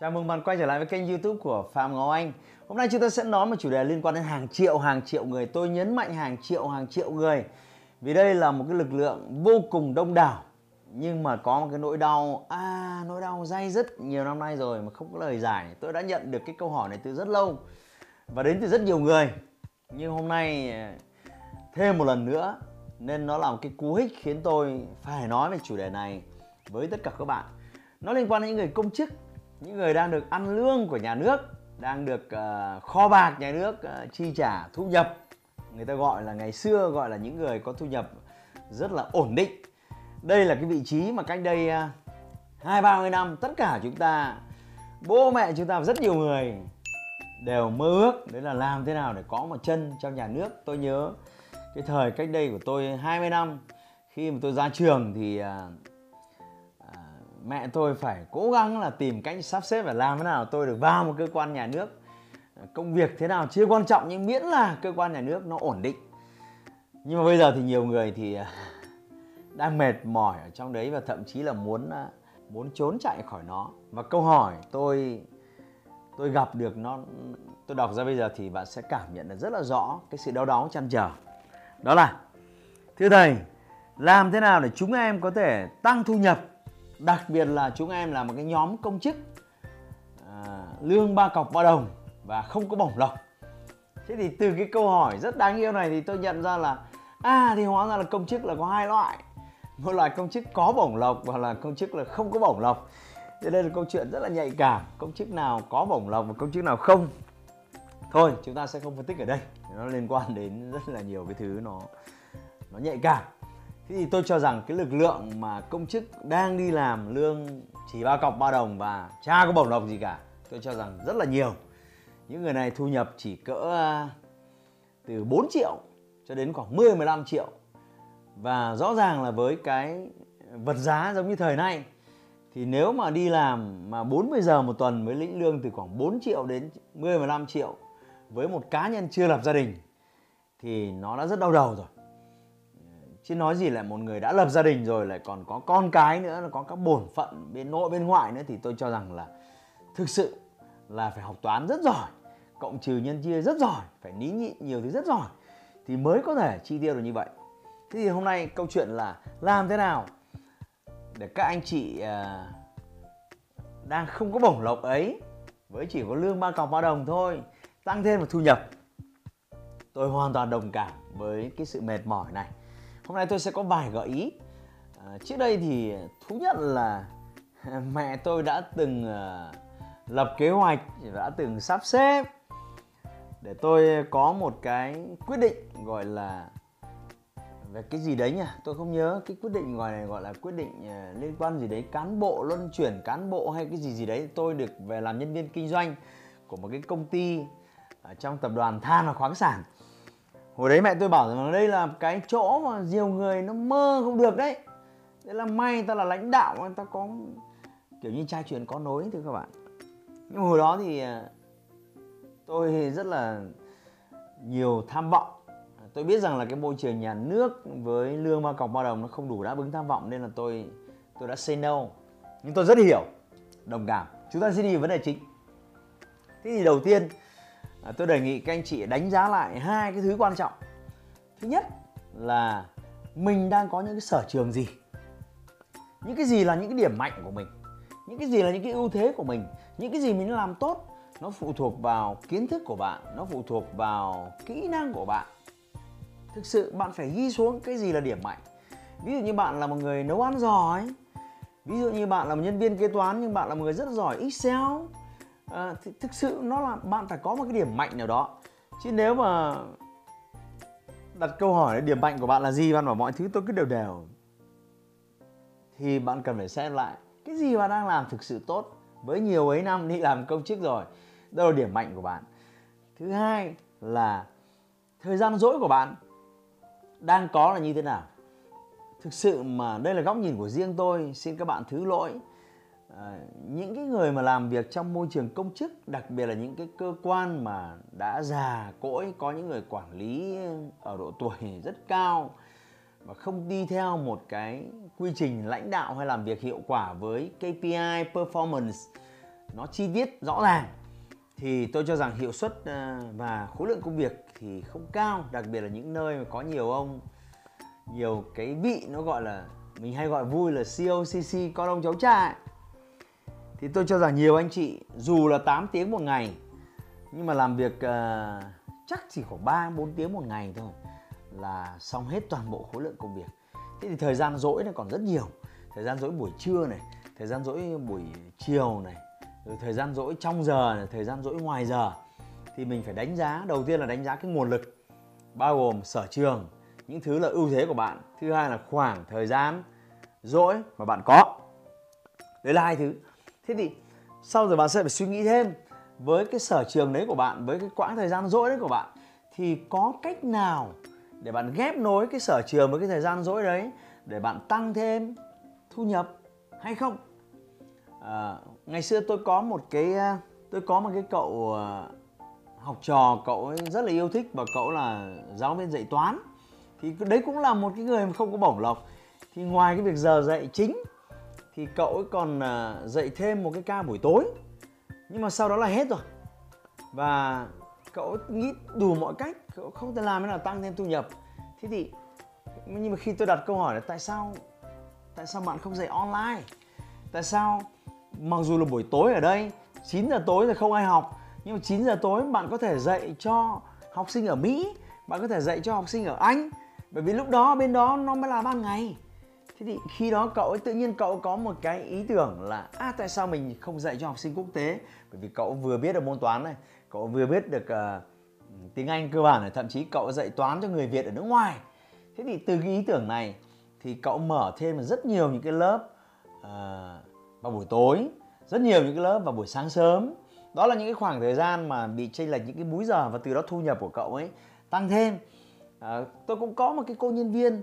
Chào mừng bạn quay trở lại với kênh youtube của Phạm Ngọc Anh. Hôm nay chúng ta sẽ nói một chủ đề liên quan đến hàng triệu, hàng triệu người. Tôi nhấn mạnh hàng triệu, hàng triệu người Vì đây là một cái lực lượng vô cùng đông đảo. Nhưng mà có một cái nỗi đau À, nỗi đau dai rất nhiều năm nay rồi mà không có lời giải. Tôi đã nhận được cái câu hỏi này từ rất lâu Và đến từ rất nhiều người. Nhưng hôm nay à, thêm một lần nữa Nên nó là một cái cú hích khiến tôi phải nói về chủ đề này với tất cả các bạn. Nó liên quan đến những người công chức những người đang được ăn lương của nhà nước đang được uh, kho bạc nhà nước uh, chi trả thu nhập người ta gọi là ngày xưa gọi là những người có thu nhập rất là ổn định. Đây là cái vị trí mà cách đây ờ, hai ba mươi năm tất cả chúng ta bố mẹ chúng ta rất nhiều người đều mơ ước đấy là làm thế nào để có một chân trong nhà nước. Tôi nhớ cái thời cách đây của tôi 20 năm khi mà tôi ra trường thì mẹ tôi phải cố gắng là tìm cách sắp xếp và làm thế nào tôi được vào một cơ quan nhà nước. Công việc thế nào chưa quan trọng nhưng miễn là cơ quan nhà nước nó ổn định. Nhưng mà bây giờ thì nhiều người thì à, đang mệt mỏi ở trong đấy và thậm chí là muốn à, muốn trốn chạy khỏi nó. Và câu hỏi tôi tôi gặp được nó, tôi đọc ra bây giờ thì bạn sẽ cảm nhận được rất là rõ cái sự đau đớn chăn trở. Đó là, thưa thầy, làm thế nào để chúng em có thể tăng thu nhập đặc biệt là chúng em là một cái nhóm công chức à, lương ba cọc ba đồng và không có bổng lộc. Thế thì từ cái câu hỏi rất đáng yêu này thì tôi nhận ra là à thì hóa ra là công chức là có hai loại. Một loại công chức có bổng lộc và là công chức là không có bổng lộc. Thế đây là câu chuyện rất là nhạy cảm công chức nào có bổng lộc và công chức nào không. Thôi chúng ta sẽ không phân tích ở đây. Nó liên quan đến rất là nhiều cái thứ nó nó nhạy cảm. Thế thì tôi cho rằng cái lực lượng mà công chức đang đi làm lương chỉ ba cọc ba đồng và cha có bổng lộc gì cả, tôi cho rằng rất là nhiều. Những người này thu nhập chỉ cỡ à, từ 4 triệu cho đến khoảng 10 15 triệu. Và rõ ràng là với cái vật giá giống như thời nay, thì nếu mà đi làm mà 40 giờ một tuần với lĩnh lương từ khoảng 4 triệu đến 10 15 triệu với một cá nhân chưa lập gia đình, thì nó đã rất đau đầu rồi chứ nói gì là một người đã lập gia đình rồi, lại còn có con cái nữa là có các bổn phận bên nội, bên ngoại nữa, thì tôi cho rằng là thực sự là phải học toán rất giỏi, cộng trừ nhân chia rất giỏi, phải ní nhịn nhiều thứ rất giỏi, thì mới có thể chi tiêu được như vậy. Thế thì hôm nay câu chuyện là làm thế nào để các anh chị à, đang không có bổng lộc ấy, với chỉ có lương ba cọc ba đồng thôi, tăng thêm một thu nhập. Tôi hoàn toàn đồng cảm với cái sự mệt mỏi này hôm nay tôi sẽ có vài gợi ý. À, trước đây thì thú nhận là mẹ tôi đã từng uh, lập kế hoạch đã từng sắp xếp để tôi có một cái quyết định gọi là về cái gì đấy nhỉ? Tôi không nhớ cái quyết định gọi này gọi là quyết định uh, liên quan gì đấy cán bộ luân chuyển cán bộ hay cái gì gì đấy. Tôi được về làm nhân viên kinh doanh của một cái công ty ở trong tập đoàn than và khoáng sản hồi đấy mẹ tôi bảo rằng đây là cái chỗ mà nhiều người nó mơ không được đấy. Đấy là may ta là lãnh đạo ta có kiểu như trai truyền có nối thưa các bạn. Nhưng hồi đó thì à, tôi rất là nhiều tham vọng. Tôi biết rằng là cái môi trường nhà nước với lương ba cọc ba đồng nó không đủ đáp ứng tham vọng, nên là tôi tôi đã say no. Nhưng tôi rất hiểu, đồng cảm. Chúng ta sẽ đi vào vấn đề chính. Thế thì đầu tiên À, tôi đề nghị các anh chị đánh giá lại hai cái thứ quan trọng. Thứ nhất là mình đang có những cái sở trường gì? Những cái gì là những cái điểm mạnh của mình? Những cái gì là những cái ưu thế của mình? Những cái gì mình làm tốt nó phụ thuộc vào kiến thức của bạn nó phụ thuộc vào kỹ năng của bạn. Thực sự bạn phải ghi xuống cái gì là điểm mạnh? Ví dụ như bạn là một người nấu ăn giỏi ví dụ như bạn là một nhân viên kế toán nhưng bạn là một người rất giỏi excel à, thì thực sự nó là bạn phải có một cái điểm mạnh nào đó. Chứ nếu mà đặt câu hỏi điểm mạnh của bạn là gì bạn bảo mọi thứ tôi cứ đều đều thì bạn cần phải xem lại cái gì bạn đang làm thực sự tốt. Với nhiều ấy năm đi làm công chức rồi đâu là điểm mạnh của bạn. Thứ hai là thời gian rỗi của bạn đang có là như thế nào? Thực sự mà đây là góc nhìn của riêng tôi xin các bạn thứ lỗi à, những cái người mà làm việc trong môi trường công chức đặc biệt là những cái cơ quan mà đã già cỗi có những người quản lý ở độ tuổi rất cao và không đi theo một cái quy trình lãnh đạo hay làm việc hiệu quả với KPI performance nó chi tiết rõ ràng thì tôi cho rằng hiệu suất ờ, và khối lượng công việc thì không cao đặc biệt là những nơi mà có nhiều ông nhiều cái vị nó gọi là mình hay gọi vui là COCC con ông cháu cha thì tôi cho rằng nhiều anh chị dù là 8 tiếng một ngày nhưng mà làm việc uh, chắc chỉ khoảng 3 4 tiếng một ngày thôi là xong hết toàn bộ khối lượng công việc. Thế thì thời gian rỗi nó còn rất nhiều. Thời gian rỗi buổi trưa này, thời gian rỗi buổi chiều này, rồi thời gian rỗi trong giờ này, thời gian rỗi ngoài giờ thì mình phải đánh giá đầu tiên là đánh giá cái nguồn lực bao gồm sở trường những thứ là ưu thế của bạn thứ hai là khoảng thời gian rỗi mà bạn có đấy là hai thứ thế thì sau rồi bạn sẽ phải suy nghĩ thêm với cái sở trường đấy của bạn với cái quãng thời gian rỗi đấy của bạn. Thì có cách nào để bạn ghép nối cái sở trường với cái thời gian rỗi đấy để bạn tăng thêm thu nhập hay không? À, ngày xưa tôi có một cái à, tôi có một cái cậu à, học trò cậu ấy rất là yêu thích và cậu là giáo viên dạy toán. Thì đấy cũng là một cái người mà không có bổng lộc. Thì ngoài cái việc giờ dạy chính thì cậu ấy còn à, dạy thêm một cái ca buổi tối. Nhưng mà sau đó là hết rồi. Và cậu nghĩ đủ mọi cách, cậu không thể làm thế nào tăng thêm thu nhập. Thế thì, nhưng mà khi tôi đặt câu hỏi là tại sao tại sao bạn không dạy online? Tại sao, mặc dù là buổi tối ở đây 9 giờ tối là không ai học, nhưng mà 9 giờ tối bạn có thể dạy cho học sinh ở Mỹ, bạn có thể dạy cho học sinh ở Anh. Bởi vì lúc đó, bên đó nó mới là ban ngày thế thì khi đó cậu ấy tự nhiên cậu có một cái ý tưởng là à tại sao mình không dạy cho học sinh quốc tế? Bởi vì cậu vừa biết được môn toán này cậu vừa biết được uh, tiếng anh cơ bản này thậm chí cậu dạy toán cho người việt ở nước ngoài. Thế thì từ cái ý tưởng này thì cậu mở thêm rất nhiều những cái lớp uh, vào buổi tối rất nhiều những cái lớp vào buổi sáng sớm. Đó là những cái khoảng thời gian mà bị chênh lệch những cái múi giờ và từ đó thu nhập của cậu ấy tăng thêm. À, tôi cũng có một cái cô nhân viên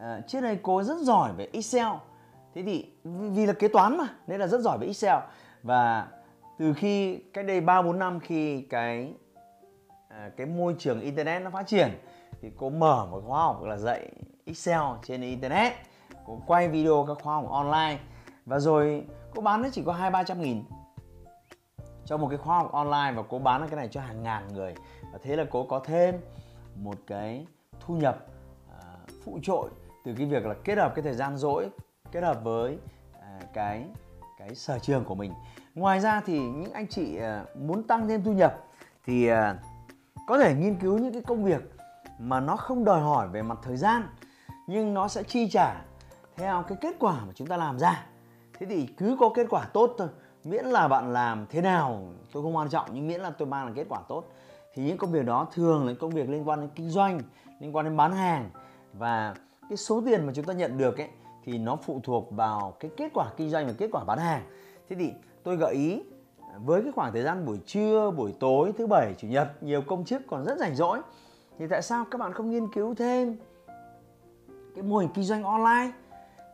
à, trước đây cô rất giỏi về Excel. Thế thì vì là kế toán mà nên là rất giỏi về Excel. Và từ khi cách đây ba bốn năm khi cái à, cái môi trường internet nó phát triển thì cô mở một khóa học là dạy Excel trên internet. Cô quay video các khóa học online. Và rồi cô bán nó chỉ có hai ba trăm nghìn cho một cái khóa học online và cô bán cái này cho hàng ngàn người. Và thế là cô có thêm một cái thu nhập uh, phụ trội từ cái việc là kết hợp cái thời gian rỗi, kết hợp với à, cái cái sở trường của mình. Ngoài ra thì những anh chị à, muốn tăng thêm thu nhập thì à, có thể nghiên cứu những cái công việc mà nó không đòi hỏi về mặt thời gian, nhưng nó sẽ chi trả theo cái kết quả mà chúng ta làm ra. Thế thì cứ có kết quả tốt thôi, miễn là bạn làm thế nào tôi không quan trọng, nhưng miễn là tôi mang lại kết quả tốt. Thì những công việc đó thường là công việc liên quan đến kinh doanh, liên quan đến bán hàng và cái số tiền mà chúng ta nhận được ấy, thì nó phụ thuộc vào cái kết quả kinh doanh và kết quả bán hàng. Thế thì tôi gợi ý, với cái khoảng thời gian buổi trưa, buổi tối, thứ bảy, chủ nhật, nhiều công chức còn rất rảnh rỗi. Thì tại sao các bạn không nghiên cứu thêm cái mô hình kinh doanh online?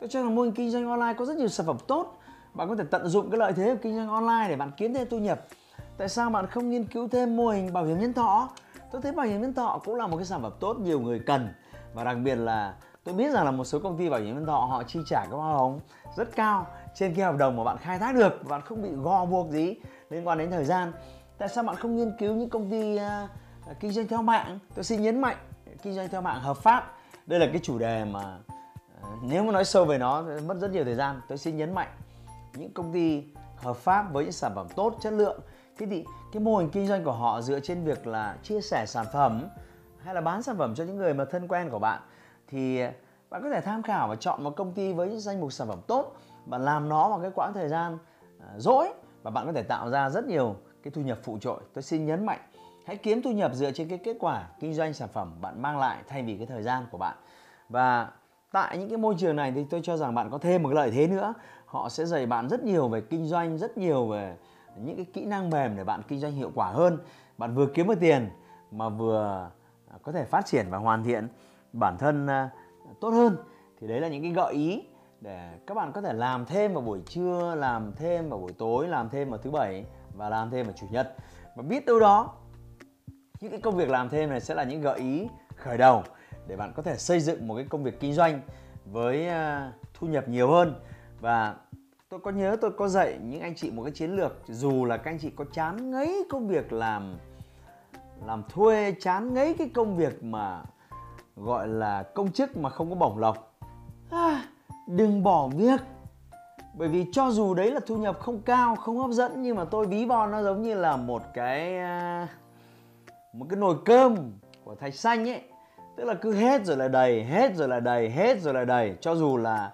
Tôi cho rằng mô hình kinh doanh online có rất nhiều sản phẩm tốt. Bạn có thể tận dụng cái lợi thế của kinh doanh online để bạn kiếm thêm thu nhập. Tại sao bạn không nghiên cứu thêm mô hình bảo hiểm nhân thọ? Tôi thấy bảo hiểm nhân thọ cũng là một cái sản phẩm tốt nhiều người cần. Và đặc biệt là tôi biết rằng là một số công ty bảo hiểm nhân thọ họ chi trả các hoa hồng rất cao trên cái hợp đồng mà bạn khai thác được bạn không bị gò buộc gì liên quan đến thời gian. Tại sao bạn không nghiên cứu những công ty uh, kinh doanh theo mạng? Tôi xin nhấn mạnh kinh doanh theo mạng hợp pháp đây là cái chủ đề mà uh, nếu mà nói sâu về nó mất rất nhiều thời gian. Tôi xin nhấn mạnh những công ty hợp pháp với những sản phẩm tốt chất lượng thế thì cái mô hình kinh doanh của họ dựa trên việc là chia sẻ sản phẩm hay là bán sản phẩm cho những người mà thân quen của bạn thì à, bạn có thể tham khảo và chọn một công ty với những danh mục sản phẩm tốt bạn làm nó vào cái quãng thời gian à, dỗi và bạn có thể tạo ra rất nhiều cái thu nhập phụ trội. Tôi xin nhấn mạnh, hãy kiếm thu nhập dựa trên cái kết quả kinh doanh sản phẩm bạn mang lại thay vì cái thời gian của bạn. Và tại những cái môi trường này thì tôi cho rằng bạn có thêm một cái lợi thế nữa. Họ sẽ dạy bạn rất nhiều về kinh doanh, rất nhiều về những cái kỹ năng mềm để bạn kinh doanh hiệu quả hơn. Bạn vừa kiếm được tiền mà vừa à, có thể phát triển và hoàn thiện bản thân à, tốt hơn. Thì đấy là những cái gợi ý để các bạn có thể làm thêm vào buổi trưa, làm thêm vào buổi tối, làm thêm vào thứ bảy và làm thêm vào chủ nhật. Và biết đâu đó, những cái công việc làm thêm này sẽ là những gợi ý khởi đầu để bạn có thể xây dựng một cái công việc kinh doanh với à, thu nhập nhiều hơn. Và tôi có nhớ tôi có dạy những anh chị một cái chiến lược, dù là các anh chị có chán ngấy công việc làm làm thuê, chán ngấy cái công việc mà gọi là công chức mà không có bổng lộc. À, đừng bỏ việc. Bởi vì cho dù đấy là thu nhập không cao không hấp dẫn nhưng mà tôi ví von nó giống như là một cái à, một cái nồi cơm của thạch xanh ấy. Tức là cứ hết rồi là đầy hết rồi là đầy hết rồi là đầy. Cho dù là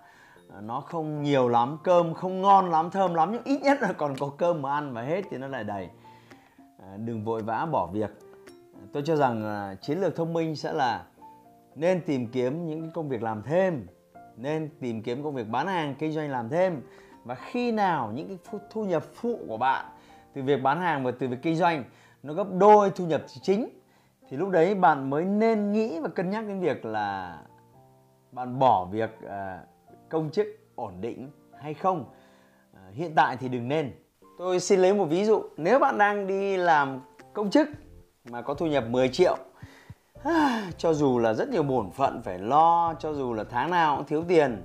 à, nó không nhiều lắm cơm không ngon lắm thơm lắm nhưng ít nhất là còn có cơm mà ăn và hết thì nó lại đầy. À, đừng vội vã bỏ việc. Tôi cho rằng chiến lược thông minh sẽ là nên tìm kiếm những công việc làm thêm. Nên tìm kiếm công việc bán hàng, kinh doanh làm thêm. Và khi nào những cái thu nhập phụ của bạn từ việc bán hàng và từ việc kinh doanh nó gấp đôi thu nhập chính thì lúc đấy bạn mới nên nghĩ và cân nhắc đến việc là bạn bỏ việc à, công chức ổn định hay không. À, hiện tại thì đừng nên. Tôi xin lấy một ví dụ. Nếu bạn đang đi làm công chức mà có thu nhập 10 triệu cho dù là rất nhiều bổn phận phải lo cho dù là tháng nào cũng thiếu tiền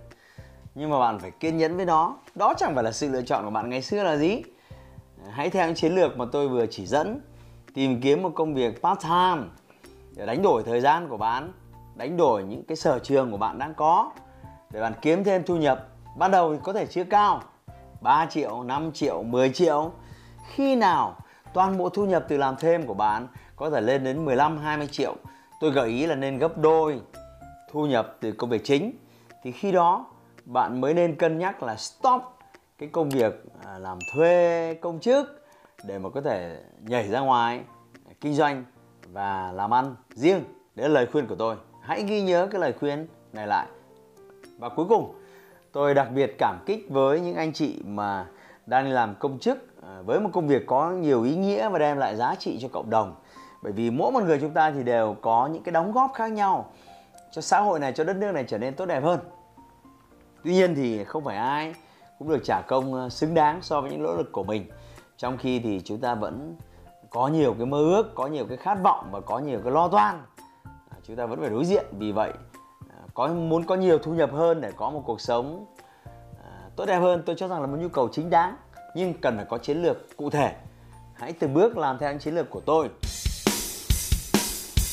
nhưng mà bạn phải kiên nhẫn với nó. Đó chẳng phải là sự lựa chọn của bạn ngày xưa là gì. Hãy theo những chiến lược mà tôi vừa chỉ dẫn tìm kiếm một công việc part time để đánh đổi thời gian của bạn đánh đổi những cái sở trường của bạn đang có để bạn kiếm thêm thu nhập. Ban đầu thì có thể chưa cao 3 triệu, 5 triệu, 10 triệu. Khi nào toàn bộ thu nhập từ làm thêm của bạn có thể lên đến 15, 20 triệu tôi gợi ý là nên gấp đôi thu nhập từ công việc chính. Thì khi đó, bạn mới nên cân nhắc là stop cái công việc à, làm thuê công chức để mà có thể nhảy ra ngoài kinh doanh và làm ăn riêng. Đấy là lời khuyên của tôi. Hãy ghi nhớ cái lời khuyên này lại. Và cuối cùng, tôi đặc biệt cảm kích với những anh chị mà đang làm công chức à, với một công việc có nhiều ý nghĩa và đem lại giá trị cho cộng đồng bởi vì mỗi một người chúng ta thì đều có những cái đóng góp khác nhau cho xã hội này, cho đất nước này trở nên tốt đẹp hơn. Tuy nhiên thì không phải ai cũng được trả công ờ, xứng đáng so với những nỗ lực của mình. Trong khi thì chúng ta vẫn có nhiều cái mơ ước, có nhiều cái khát vọng và có nhiều cái lo toan. À, chúng ta vẫn phải đối diện. Vì vậy à, có, muốn có nhiều thu nhập hơn để có một cuộc sống à, tốt đẹp hơn, tôi cho rằng là một nhu cầu chính đáng. Nhưng cần phải có chiến lược cụ thể. Hãy từng bước làm theo những chiến lược của tôi